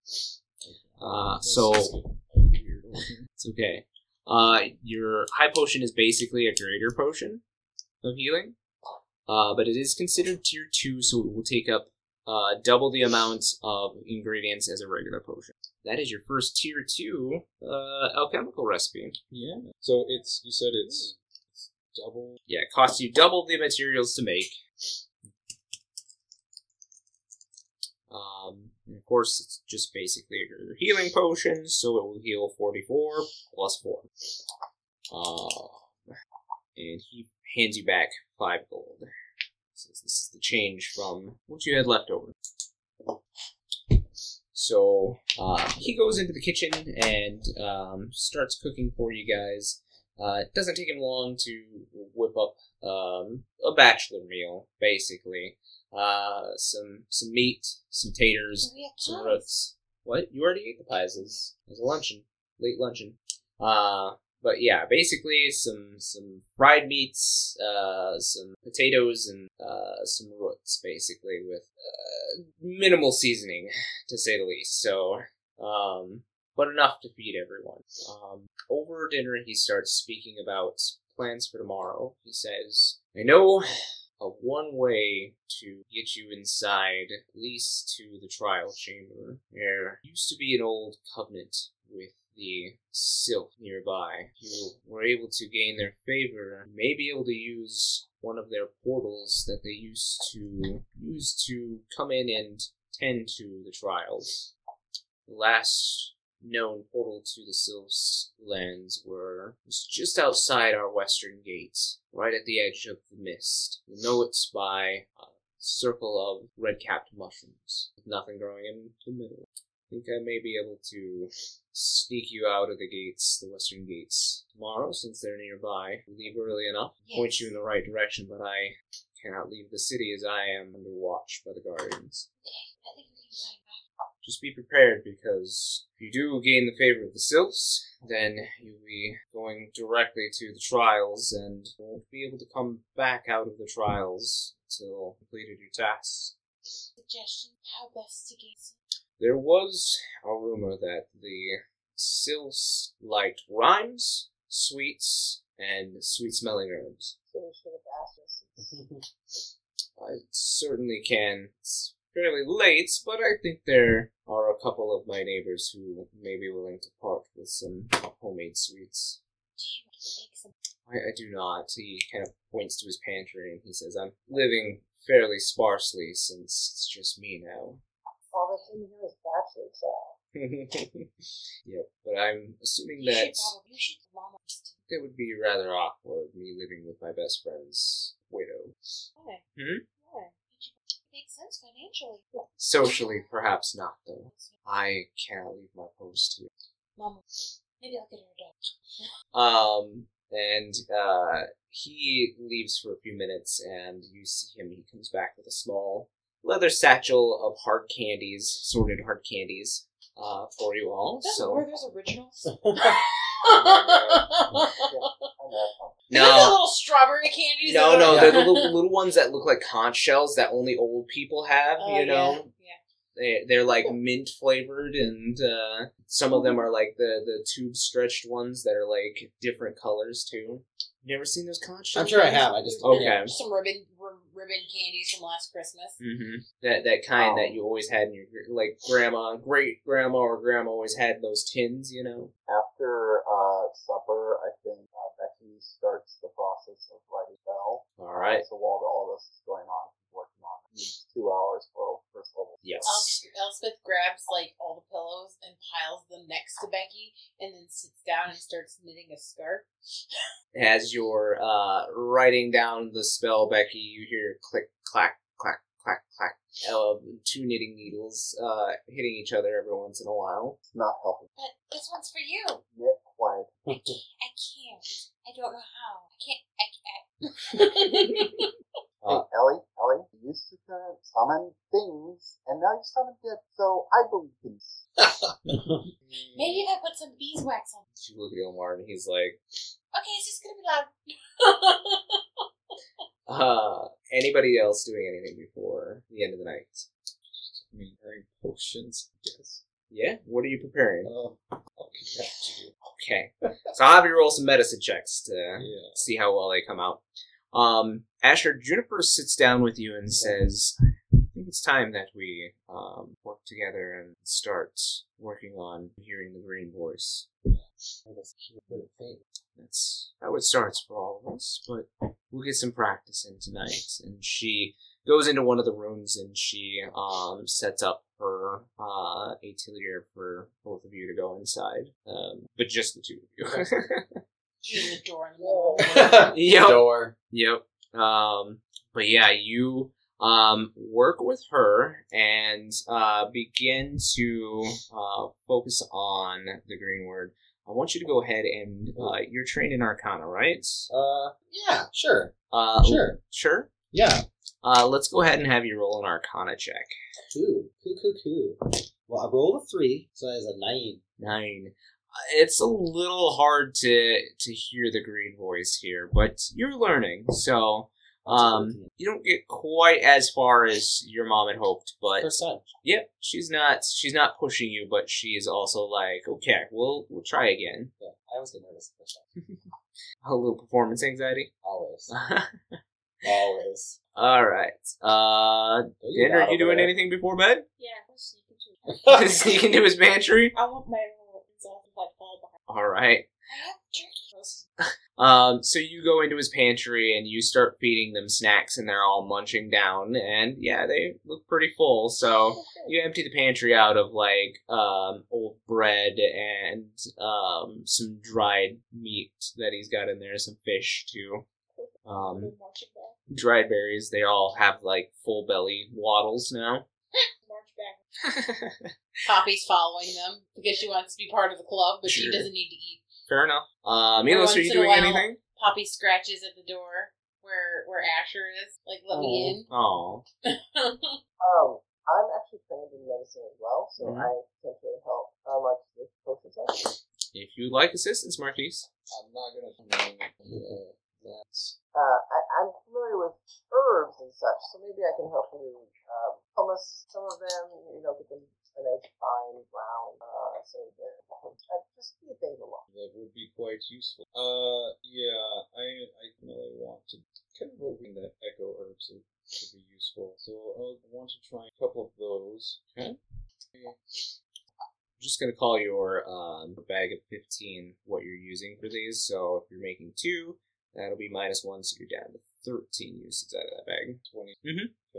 Uh, so just a weird one. *laughs* it's okay. Uh, your high potion is basically a greater potion of healing, uh, but it is considered tier two, so it will take up uh, double the amount of ingredients as a regular potion. That is your first tier two uh, alchemical recipe. Yeah. So it's you said it's double. Yeah, it costs you double the materials to make. Um, and of course, it's just basically your healing potion, so it will heal 44 plus 4. Uh, and he hands you back 5 gold. Says this is the change from what you had left over. So uh, he goes into the kitchen and um, starts cooking for you guys. Uh, it doesn't take him long to whip up um, a bachelor meal, basically. Uh, some some meat, some taters, some pies. roots. What? You already ate the pies as, as a luncheon, late luncheon. Uh, but yeah, basically some some fried meats, uh, some potatoes, and uh, some roots, basically with uh, minimal seasoning, to say the least. So, um, but enough to feed everyone. Um, over dinner, he starts speaking about plans for tomorrow. He says, "I know of one way to get you inside, at least to the trial chamber. There used to be an old covenant with the Sylph nearby. If you were able to gain their favor, you may be able to use one of their portals that they used to use to come in and tend to the trials. The last known portal to the Sylph's lands were was just outside our western gate, right at the edge of the mist. You'll know it's by a circle of red-capped mushrooms, with nothing growing in the middle. I think I may be able to sneak you out of the gates, the western gates, tomorrow, since they're nearby. Leave early enough, point you in the right direction, but I cannot leave the city as I am under watch by the guardians. I think we can. Just be prepared because if you do gain the favor of the sylphs, then you'll be going directly to the trials and won't be able to come back out of the trials until completed your tasks. Suggestion: How best to gain some. There was a rumor that the sylphs liked rhymes, sweets, and sweet smelling herbs. So we should have asked us. I certainly can. It's fairly late, but I think there are a couple of my neighbors who may be willing to part with some homemade sweets. Do you make some? I, I do not. He kind of points to his pantry and he says, I'm living fairly sparsely since it's just me now. All that's in here is bachelor chat. yep, but I'm assuming You that should probably. You should mama it would be rather awkward me living with my best friend's widow. Why? Hmm? Makes sense financially. Socially, perhaps not, though. I cannot leave my post here. Mama, maybe I'll get her a dog. *laughs* Um, and uh, he leaves for a few minutes, and you see him. He comes back with a small leather satchel of hard candies, sorted hard candies, uh, for you all. Is that So Werther's originals? *laughs* *laughs* I know. *laughs* The no, little strawberry candies? no, no, they're the little, little ones that look like conch shells that only old people have. Oh, you know, Yeah. they they're like mint flavored, and uh, some of them are like the the tube stretched ones that are like different colors too. You ever seen those conch shells? I'm sure I have. I just Okay. yeah. Some ribbon r- ribbon candies from last Christmas. Mm-hmm. That that kind Oh. that you always had in your like grandma, great grandma or grandma always had those tins, you know. After uh, supper, I think uh, Becky starts the process of writing bell. All right. So while all this is going on, two hours for first level. Yes. Els- Elspeth grabs like all the pillows and piles them next to Becky, and then sits down and starts knitting a scarf. *laughs* As you're uh, writing down the spell, Becky, you hear click, clack, clack, clack, clack. Uh, two knitting needles uh, hitting each other every once in a while. It's not helping. But this one's for you. Knit quiet. *laughs* I can't. I can't. I don't know how. I can't. I can't. *laughs* Hey, Elly, Elly, you used to summon things, and now you summon it, so I believe in you. *laughs* Maybe if I put some beeswax on. You look at Omar and he's like, Okay, it's just gonna be loud. *laughs* uh, anybody else doing anything before the end of the night? I mean, potions, I guess. Yeah? What are you preparing? I'll get back to you. Okay. So I'll have you roll some medicine checks to Yeah. see how well they come out. Um, Asher, Juniper sits down with you and says, I think it's time that we um, work together and start working on hearing the green voice. I guess keep it of fate. That's how it starts for all of us, but we'll get some practice in tonight. And she goes into one of the rooms and she um, sets up her uh, atelier for both of you to go inside, um, but just the two of you. *laughs* Use the door in the *laughs* middle. *laughs* yep. Door. Yep. Um, but yeah, you um, work with her and uh, begin to uh, focus on the green word. I want you to go ahead and uh, you're trained in Arcana, right? Uh, yeah, sure. Uh, Sure. Sure. Yeah. Uh, let's go ahead and have you roll an Arcana check. Cool. Cool, cool, cool. Well, I rolled a three, so that's a nine. Nine. Uh, It's a little hard to to hear the green voice here, but you're learning, so um, you don't get quite as far as your mom had hoped, but Percent. Yep, she's not she's not pushing you, but she's also like, okay, we'll we'll try again. Yeah, I always get nervous. at percent. *laughs* A little performance anxiety. Always. *laughs* All Always. right. Uh, Don't you Dan, are you doing there. anything before bed? Yeah, I'm sneaking too. *laughs* Sneak into his pantry. I want my little off if I fall behind. All right. Um, so you go into his pantry and you start feeding them snacks, and they're all munching down, and yeah, they look pretty full. So you empty the pantry out of like um, old bread and um, some dried meat that he's got in there, some fish too. Um, dried berries. They all have like full belly waddles now. March. *laughs* Poppy's following them because she wants to be part of the club, but she doesn't need to eat. Fair enough. Uh, Every Milos, are you doing while- anything? Poppy scratches at the door where where Asher is. Like, let me Oh, in. *laughs* Um, I'm actually trained in medicine as well, so Mhm. I potentially help uh, Mark with potion sets. if you'd like assistance, Marquise. I'm not gonna. Uh, that's Uh, I, I'm familiar with herbs and such, so maybe I can help you um, hummus some of them, you know, get them an nice fine brown, uh, so they're uh, just speed things along. that would be quite useful. Uh, yeah, I I really want to kind of hoping that echo herbs would, could be useful. So I'll want to try a couple of those. Okay. I'm just gonna call your um, bag of fifteen what you're using for these. So if you're making two, that'll be minus one, so you're down to thirteen uses out of that bag. Twenty.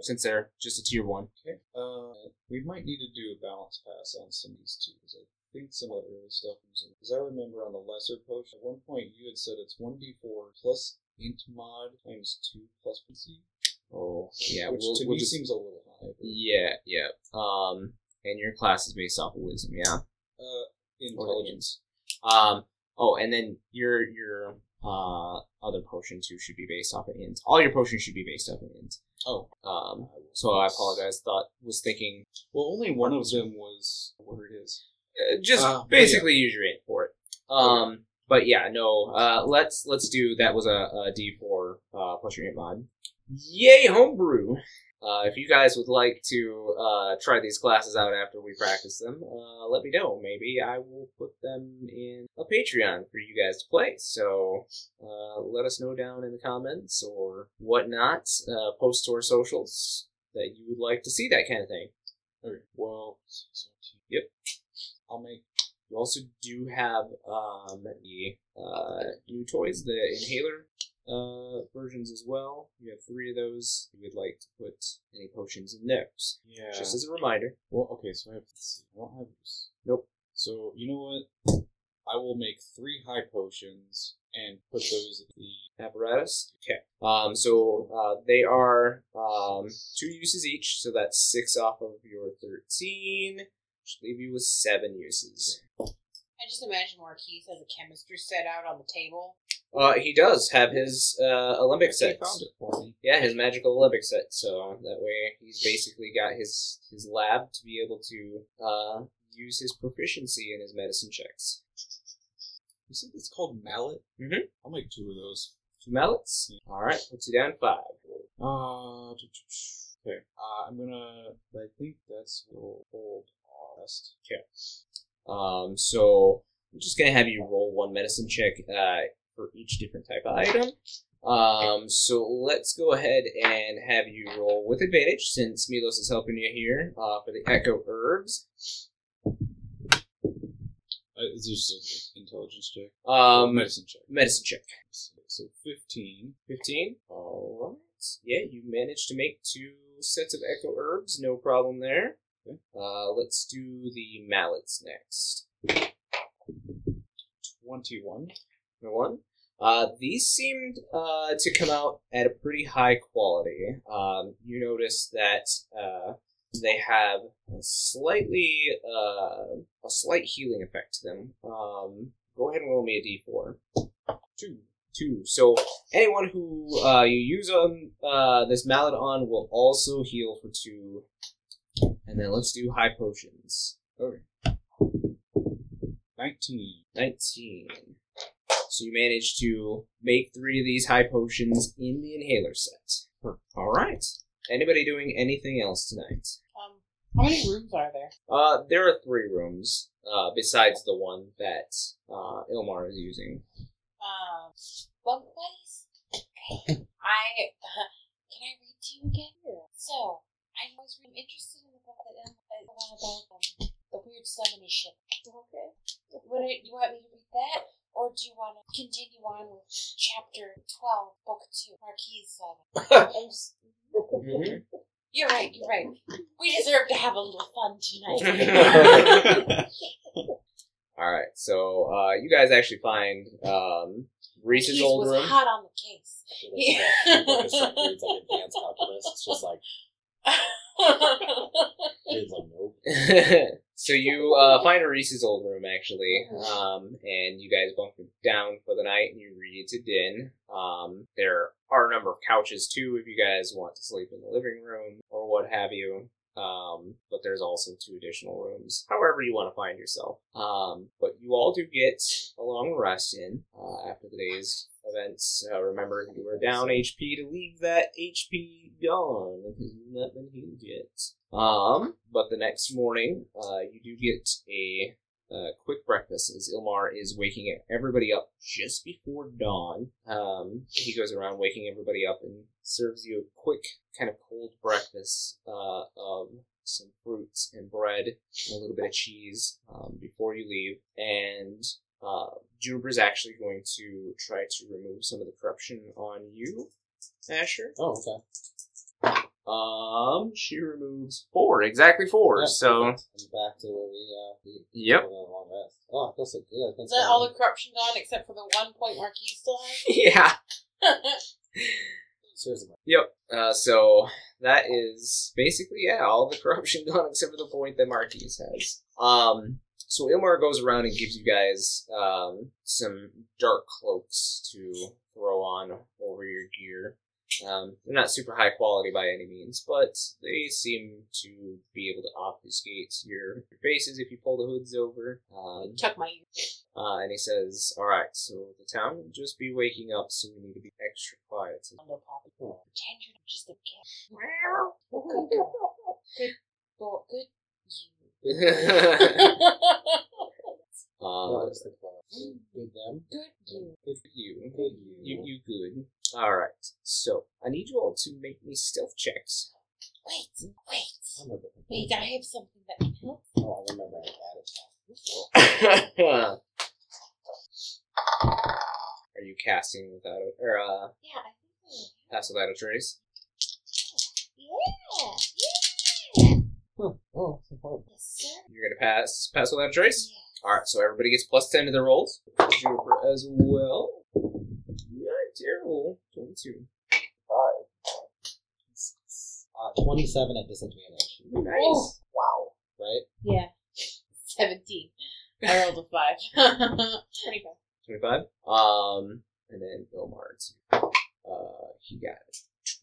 Since they're just a tier one. Okay. Uh, we might need to do a balance pass on some of these too, because I think some of the early stuff was in. Because I remember on the lesser potion, at one point you had said it's one d four plus int mod times two plus PC, Oh, yeah. which we'll, to we'll me just, seems a little high. but, yeah, yeah. Um, and your class is based off of wisdom, yeah. Uh, Intelligence. Um. Oh, and then your your uh other potion too should be based off of int. All your potions should be based off of int. Oh, Um. So I apologize. Thought was thinking well, only one of them was what it is. uh, just Uh, basically use your int for it. Um. But yeah, no. Uh. Let's let's do that. Was a, a D four uh plus your int mod. Yay, homebrew. Uh, if you guys would like to uh, try these classes out after we practice them, uh, let me know. Maybe I will put them in a Patreon for you guys to play. So uh, let us know down in the comments or whatnot. Uh, post to our socials that you would like to see that kind of thing. Okay. Well, Yep. I'll make. You also do have uh, um, the uh, new toys, the inhaler uh, versions as well. You have three of those. You would like to put any potions in there. Yeah. Just as a reminder. Well, okay, so I have. I don't have. Nope. So you know what? I will make three high potions and put those in the apparatus. Okay. Um, so uh, they are um, two uses each, so that's six off of your 13. Which leave you with seven uses. I just imagine Marquise has a chemistry set out on the table. Uh, he does have his uh, alembic set. found it for me. Yeah, his magical alembic set. So uh, that way, he's basically got his his lab to be able to uh, use his proficiency in his medicine checks. You said it's called mallet. Mm-hmm. I'll make two of those. Two mallets. Yeah. All right, puts you down five. Uh, okay. Uh, I'm gonna. I think that's old hold rest. Um, so I'm just gonna have you roll one medicine check uh, for each different type of item. Um, so let's go ahead and have you roll with advantage since Milos is helping you here uh, for the echo herbs. Uh, it's just an intelligence check. Um, medicine check. medicine check. So fifteen. 15. All right. Yeah, you managed to make two sets of echo herbs. No problem there. Okay. Uh, let's do the mallets next. Twenty-one. Number one. Uh, these seemed uh, to come out at a pretty high quality. Um, you notice that uh, they have a slightly uh, a slight healing effect to them. Um, go ahead and roll me a d4. Two. Two. So anyone who uh, you use on uh, this mallet on will also heal for two. And then let's do high potions. Okay. Nineteen. 19. So you managed to make three of these high potions in the inhaler set. All right. Anybody doing anything else tonight? Um, how many rooms are there? Uh, there are three rooms uh, besides the one that uh, Ilmar is using. Um, bunk buddies. Okay. *laughs* I uh, *laughs* can I read to you again? So I was really interested in the book that the one about um, the weird summoning ship. Okay. Would it, you want me to read that, or do you want to continue on with chapter twelve, book two, Marquis Saga? *laughs* I'm just- You're right. You're right. We deserve to have a little fun tonight. *laughs* All right, so uh, you guys actually find um, Reese's Keys old was room. hot on the case. It's like, like a second, it's like advanced calculus. It's just like, it's like, nope. *laughs* so you uh, *laughs* find a Reese's old room actually, um, and you guys bunk down for the night and you read to Din. Um, there are a number of couches too if you guys want to sleep in the living room or what have you. Um, but there's also two additional rooms, however you want to find yourself. Um, but you all do get a long rest in uh, after the day's events. Uh, remember, you were down HP to leave that HP gone because you've not been healed yet. Um, but the next morning, uh, you do get a uh, quick breakfast as Ilmar is waking everybody up just before dawn. Um, he goes around waking everybody up and serves you a quick, kind of cold breakfast uh, of some fruits and bread and a little bit of cheese um, before you leave. And uh, is actually going to try to remove some of the corruption on you, Asher. Oh, okay. Um, she removes four, exactly four. Yeah, so, perfect. I'm back to where we, uh, we yep. were on a. Oh, I feel so good. I've Is that all the so- corruption gone except for the one point Marquis still have? Yeah. has? Seriously. Yep. Uh, so that is basically yeah, all the corruption *laughs* gone except for the point that Marquis has. Um, so Ilmar goes around and gives you guys um, some dark cloaks to throw on over your gear. Um, they're not super high quality by any means, but they seem to be able to obfuscate your, your faces if you pull the hoods over. Um, Tuck my ear. uh, and he says, "All right, so the town will just be waking up, so we need to be extra quiet." No problem. Pretend you're just a kid. Good. Good boy. Good *laughs* No, uh, I just think. Good them. Good you. good you. Good You, you good. All right. So I need you all to make me stealth checks. Wait, wait, I'm a bit- wait. I have something that can help. Oh, I remember I added that. Are you casting without a, or uh, Yeah, I think pass without a trace? Yeah, yeah. Oh, so far. Yes, sir. You're gonna pass pass without a trace. Yeah. All right. So everybody gets plus ten to their rolls. Juniper as well. Not terrible. Twenty-two. Five. 27 at disadvantage. Nice. Oh. Wow. Right? Yeah. *laughs* 17. I rolled a 5. *laughs* 25. 25. Um, and then Ilmar, too. Uh, he got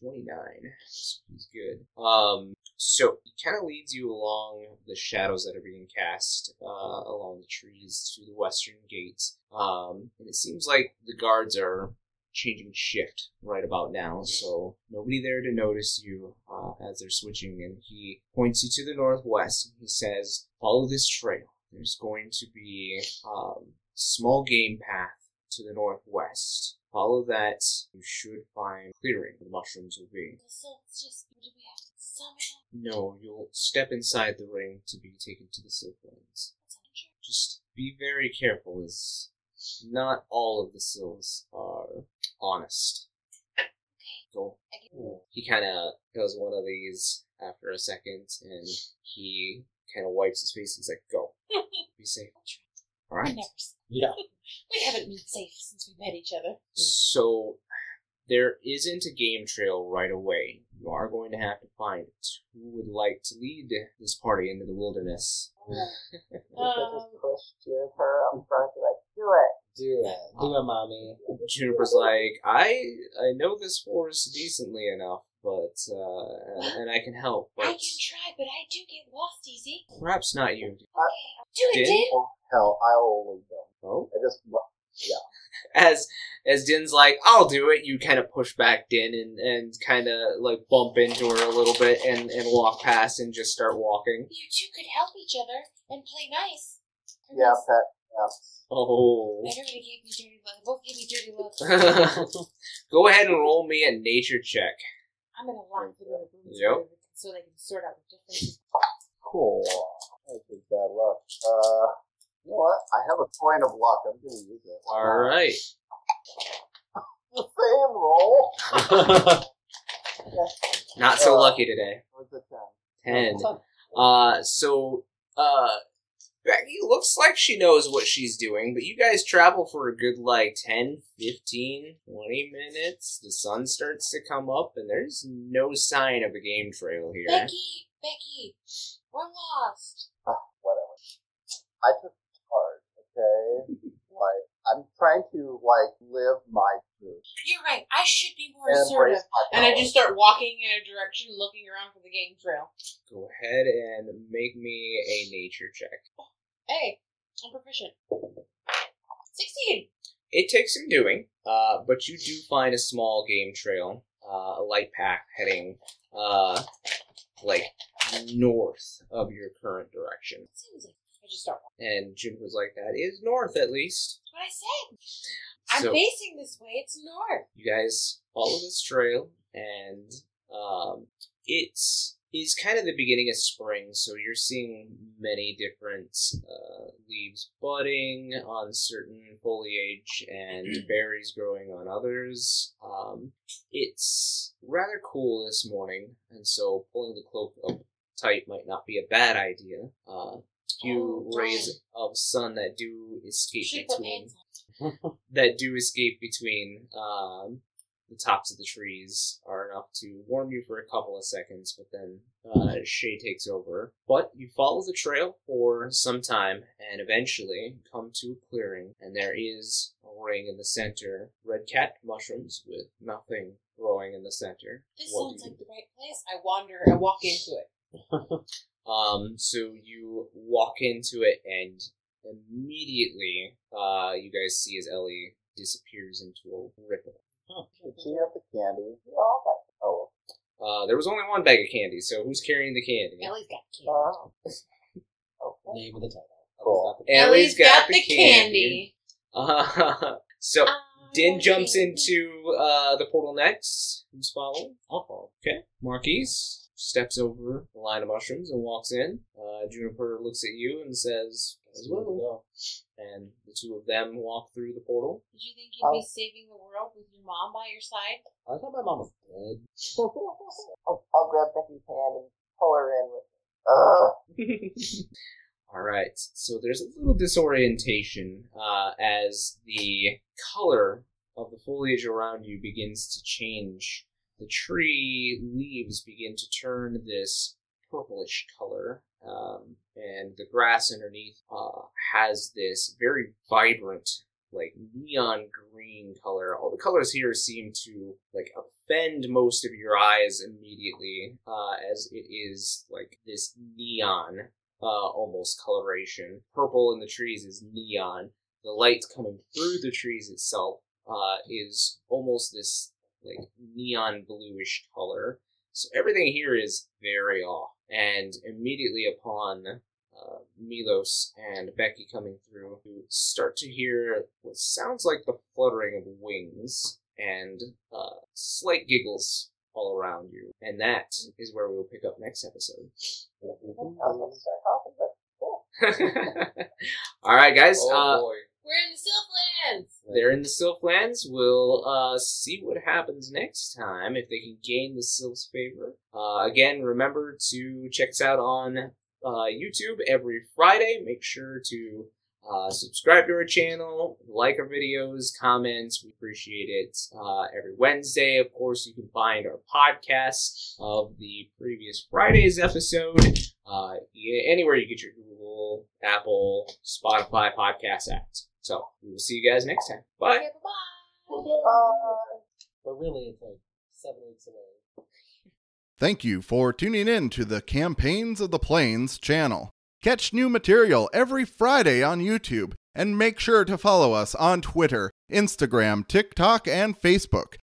29. He's good. Um, so he kind of leads you along the shadows that are being cast uh, along the trees to the western gate. Um, and it seems like the guards are changing shift right about now, so nobody there to notice you as they're switching. And he points you to the northwest and he says, "Follow this trail. There's going to be um, small game path to the northwest. Follow that. You should find clearing. The mushrooms will be. So it's just, do we have to summon? No, you'll step inside the ring to be taken to the. What's Just be very careful, as not all of the Sylphs are honest. So I get he kind of does one of these after a second, and he kind of wipes his face. He's like, "Go, *laughs* be safe." All I right. never. *laughs* Yeah. *laughs* We haven't been safe since we met each other. So there isn't a game trail right away. You are going to have to find it. Who would like to lead this party into the wilderness? I Um, just pushed her up front like, do it. Do it. Do it, mommy. Juniper's like, I I know this forest decently enough, but uh, and, and I can help, I but can try, but I do get lost easy. perhaps not you. Okay, I'll do it, Did? Did. Oh, hell, I'll only go. Oh, I just, yeah. *laughs* as as Din's like, I'll do it. You kind of push back Din and and kind of like bump into her a little bit and and walk past and just start walking. You two could help each other and play nice. yeah, pet, yeah. Oh. Everybody gave me dirty looks. Both gave me dirty looks. *laughs* Go ahead and roll me a nature check. I'm gonna lock them in a room Yep. so they can sort out the differences. Cool. That was bad luck. Uh, you know what? I have a coin of luck. I'm gonna use it. All right. The same roll. *laughs* Not so lucky today. What's a ten? Ten. *laughs* Uh, so, uh, Becky looks like she knows what she's doing, but you guys travel for a good like 10, 15, 20 minutes. The sun starts to come up, and there's no sign of a game trail here. Becky, Becky, we're lost. Ah, whatever. I took the card, okay? *laughs* like, I'm trying to, like, live my truth. You're right. I should be more and assertive. And I just start walking in a direction, looking around for the game trail. Go ahead and make me a nature check. Hey, I'm proficient. 16. It takes some doing, uh, but you do find a small game trail, uh, a light path heading, uh, like north of your current direction. Seems like I just start walking. And Juniper's like, that is north at least. What I said. I'm So- facing this way. It's north. you guys follow this trail and um, it's is kind of the beginning of spring so you're seeing many different uh, leaves budding on certain foliage and berries growing on others. Um, it's rather cool this morning and so pulling the cloak up tight might not be a bad idea. Uh, few Oh, rays of sun that do escape between *laughs* that do escape between um, the tops of the trees are enough to warm you for a couple of seconds, but then uh, shade takes over. But you follow the trail for some time and eventually come to a clearing, and there is a ring in the center red cat mushrooms with nothing growing in the center. This What sounds like the right place. I wander. I walk into it. *laughs* Um, so you walk into it, and immediately, uh, you guys see as Elly disappears into a ripple. Did she have the candy? We all got Oh, Uh, there was only one bag of candy, so who's carrying the candy? Elly's got candy. Oh. *laughs* okay. Name of the title. Cool. Elly's got, the candy. Uh, *laughs* so I Din jumps into uh, the portal next. Who's following? I'll follow. Okay. Marquise steps over the line of mushrooms and walks in. Uh, Juniper looks at you and says, "As well." And the two of them walk through the portal. Did you think you'd be saving the world with your mom by your side? I thought my mom was dead. *laughs* I'll, I'll grab Becky's hand and pull her in with me. *laughs* All right. So there's a little disorientation uh, as the color of the foliage around you begins to change. The tree leaves begin to turn this purplish color, um, and the grass underneath uh, has this very vibrant, like neon green color. All the colors here seem to like offend most of your eyes immediately, uh, as it is like this neon uh, almost coloration. Purple in the trees is neon. The light coming through the trees itself uh, is almost this like neon bluish color. So everything here is very off. And immediately upon uh, Milos and Becky coming through, you start to hear what sounds like the fluttering of wings and uh, slight giggles all around you. And that is where we will pick up next episode. I was about to start talking, but cool. *laughs* All right, guys. Oh uh, boy. We're in the Sylphlands. they're in the Sylphlands. We'll uh, see what happens next time if they can gain the Sylph's favor. Uh, again, remember to check us out on uh, YouTube every Friday. Make sure to uh, subscribe to our channel, like our videos, comments. We appreciate it. Uh, every Wednesday, of course, you can find our podcast of the previous Friday's episode. Uh, anywhere you get your Google, Apple, Spotify podcast apps. So we will see you guys next time. Bye. Okay, bye-bye. Uh, But really, it's like seven weeks away. Thank you for tuning in to the Campaigns of the Plains channel. Catch new material every Friday on YouTube and make sure to follow us on Twitter, Instagram, TikTok, and Facebook.